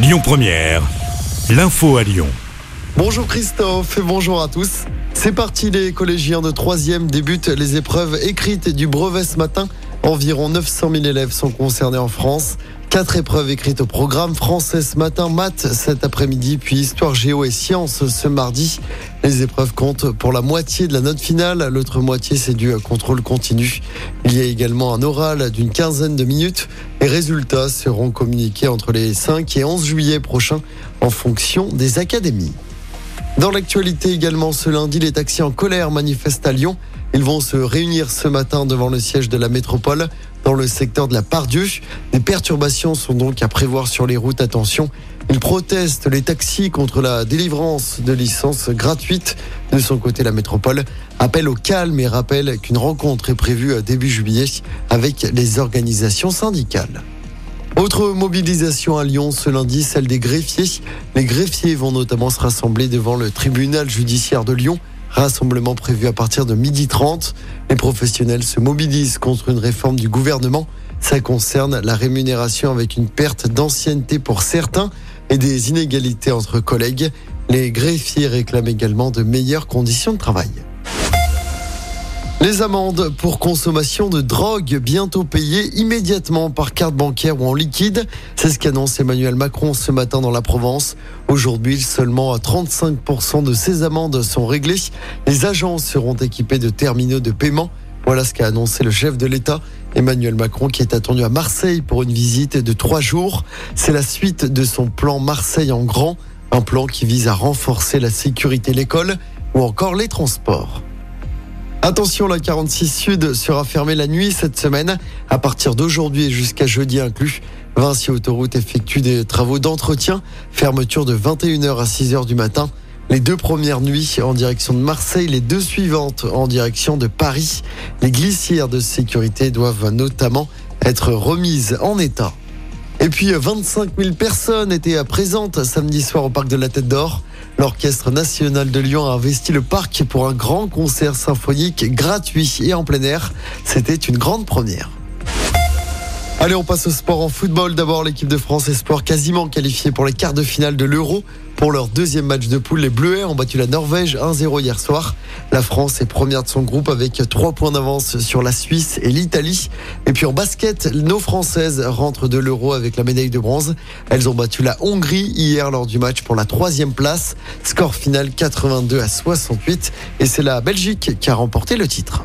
Lyon Première, l'info à Lyon. Bonjour Christophe et bonjour à tous. C'est parti, les collégiens de 3e débutent les épreuves écrites du brevet ce matin. Environ 900 000 élèves sont concernés en France. Quatre épreuves écrites au programme français ce matin, maths cet après-midi, puis histoire géo et sciences ce mardi. Les épreuves comptent pour la moitié de la note finale, l'autre moitié c'est du contrôle continu. Il y a également un oral d'une quinzaine de minutes. Les résultats seront communiqués entre les 5 et 11 juillet prochains en fonction des académies. Dans l'actualité également, ce lundi, les taxis en colère manifestent à Lyon. Ils vont se réunir ce matin devant le siège de la métropole dans le secteur de la Pardieu. Des perturbations sont donc à prévoir sur les routes. Attention, ils protestent les taxis contre la délivrance de licences gratuites. De son côté, la métropole appelle au calme et rappelle qu'une rencontre est prévue début juillet avec les organisations syndicales. Autre mobilisation à Lyon ce lundi, celle des greffiers. Les greffiers vont notamment se rassembler devant le tribunal judiciaire de Lyon Rassemblement prévu à partir de 12h30. Les professionnels se mobilisent contre une réforme du gouvernement. Ça concerne la rémunération avec une perte d'ancienneté pour certains et des inégalités entre collègues. Les greffiers réclament également de meilleures conditions de travail. Les amendes pour consommation de drogue bientôt payées immédiatement par carte bancaire ou en liquide. C'est ce qu'annonce Emmanuel Macron ce matin dans la Provence. Aujourd'hui, seulement 35% de ces amendes sont réglées. Les agents seront équipés de terminaux de paiement. Voilà ce qu'a annoncé le chef de l'État. Emmanuel Macron qui est attendu à Marseille pour une visite de trois jours. C'est la suite de son plan Marseille en grand, un plan qui vise à renforcer la sécurité, l'école ou encore les transports. Attention, la 46 Sud sera fermée la nuit cette semaine, à partir d'aujourd'hui et jusqu'à jeudi inclus. Vinci Autoroute effectue des travaux d'entretien, fermeture de 21h à 6h du matin. Les deux premières nuits en direction de Marseille, les deux suivantes en direction de Paris. Les glissières de sécurité doivent notamment être remises en état. Et puis 25 000 personnes étaient présentes samedi soir au parc de la Tête d'Or. L'Orchestre national de Lyon a investi le parc pour un grand concert symphonique gratuit et en plein air. C'était une grande première. Allez, on passe au sport en football. D'abord, l'équipe de France Espoir quasiment qualifiée pour les quarts de finale de l'Euro. Pour leur deuxième match de poule, les Bleuets ont battu la Norvège 1-0 hier soir. La France est première de son groupe avec trois points d'avance sur la Suisse et l'Italie. Et puis en basket, nos Françaises rentrent de l'Euro avec la médaille de bronze. Elles ont battu la Hongrie hier lors du match pour la troisième place. Score final 82 à 68. Et c'est la Belgique qui a remporté le titre.